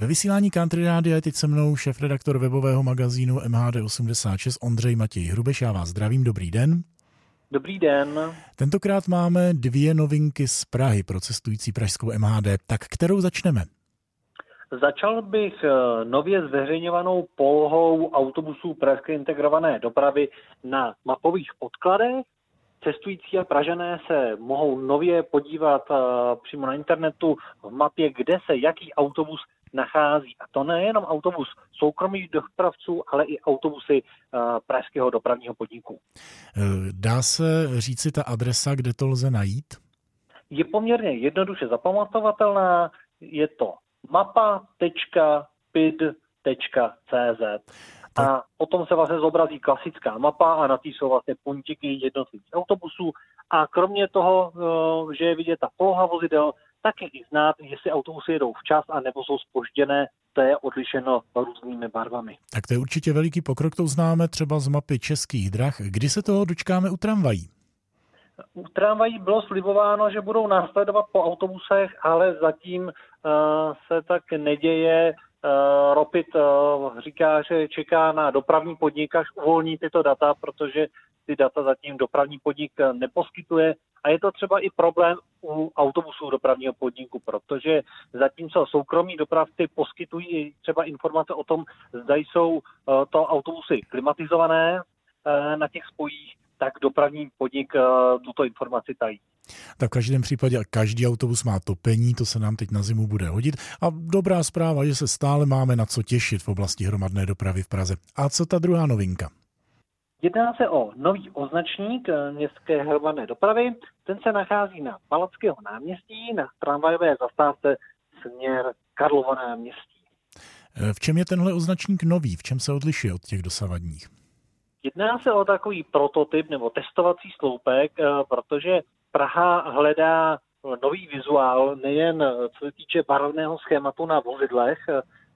Ve vysílání Country Rádia je teď se mnou šéf-redaktor webového magazínu MHD86 Ondřej Matěj Hrubeš. Já vás zdravím, dobrý den. Dobrý den. Tentokrát máme dvě novinky z Prahy pro cestující pražskou MHD. Tak kterou začneme? Začal bych eh, nově zveřejňovanou polohou autobusů Pražské integrované dopravy na mapových podkladech. Cestující a Pražané se mohou nově podívat eh, přímo na internetu v mapě, kde se jaký autobus nachází. A to nejenom autobus soukromých dopravců, ale i autobusy uh, pražského dopravního podniku. Eh, dá se říci ta adresa, kde to lze najít? Je poměrně jednoduše zapamatovatelná. Je to mapa.pid.cz. A potom se vlastně zobrazí klasická mapa a na té jsou vlastně puntiky jednotlivých autobusů. A kromě toho, eh, že je vidět ta poloha vozidel, tak je i znát, jestli autobusy jedou včas a nebo jsou spožděné, to je odlišeno různými barvami. Tak to je určitě veliký pokrok, to známe třeba z mapy českých drah. Kdy se toho dočkáme u tramvají? U tramvají bylo slibováno, že budou následovat po autobusech, ale zatím uh, se tak neděje. Uh, Ropit uh, říká, že čeká na dopravní podnik, až uvolní tyto data, protože ty data zatím dopravní podnik neposkytuje. A je to třeba i problém u autobusů dopravního podniku, protože zatímco soukromí dopravci poskytují třeba informace o tom, zda jsou eh, to autobusy klimatizované eh, na těch spojích, tak dopravní podnik eh, tuto informaci tají. Tak v každém případě každý autobus má topení, to se nám teď na zimu bude hodit. A dobrá zpráva, že se stále máme na co těšit v oblasti hromadné dopravy v Praze. A co ta druhá novinka? Jedná se o nový označník eh, městské hromadné dopravy. Ten se nachází na Palackého náměstí na tramvajové zastávce směr Karlovo náměstí. Eh, v čem je tenhle označník nový? V čem se odlišuje od těch dosavadních? Jedná se o takový prototyp nebo testovací sloupek, eh, protože Praha hledá nový vizuál, nejen co se týče barevného schématu na vozidlech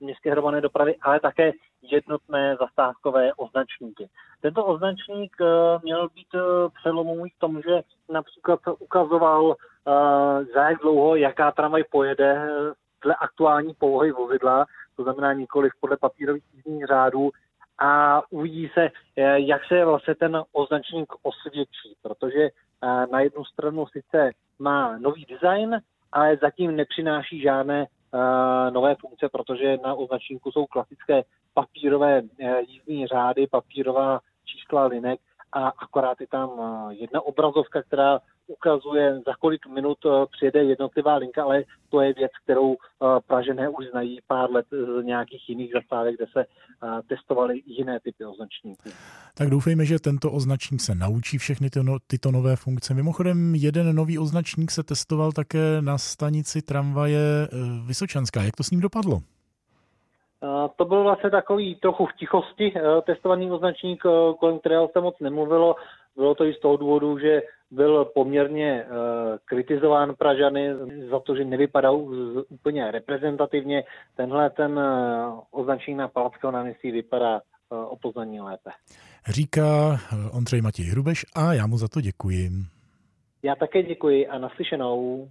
městské hromadné dopravy, ale také jednotné zastávkové označníky. Tento označník eh, měl být eh, přelomový v tom, že například ukazoval, eh, za jak dlouho jaká tramvaj pojede dle aktuální polohy vozidla, to znamená nikoli podle papírových jízdních řádů, a uvidí se, jak se vlastně ten označník osvědčí, protože na jednu stranu sice má nový design, ale zatím nepřináší žádné nové funkce, protože na označníku jsou klasické papírové eh, jízdní řády, papírová čísla linek a akorát je tam eh, jedna obrazovka, která ukazuje, za kolik minut eh, přijede jednotlivá linka, ale to je věc, kterou Pražené už znají pár let z nějakých jiných zastávek, kde se testovaly jiné typy označníků. Tak doufejme, že tento označník se naučí všechny ty no, tyto nové funkce. Mimochodem, jeden nový označník se testoval také na stanici tramvaje Vysočanská. Jak to s ním dopadlo? To byl vlastně takový trochu v tichosti eh, testovaný označník, eh, kolem kterého se moc nemluvilo. Bylo to i z toho důvodu, že byl poměrně eh, kritizován Pražany za to, že nevypadal úplně reprezentativně. Tenhle ten označení na Palackého náměstí vypadá o poznání lépe. Říká Ondřej Matěj Hrubeš a já mu za to děkuji. Já také děkuji a naslyšenou.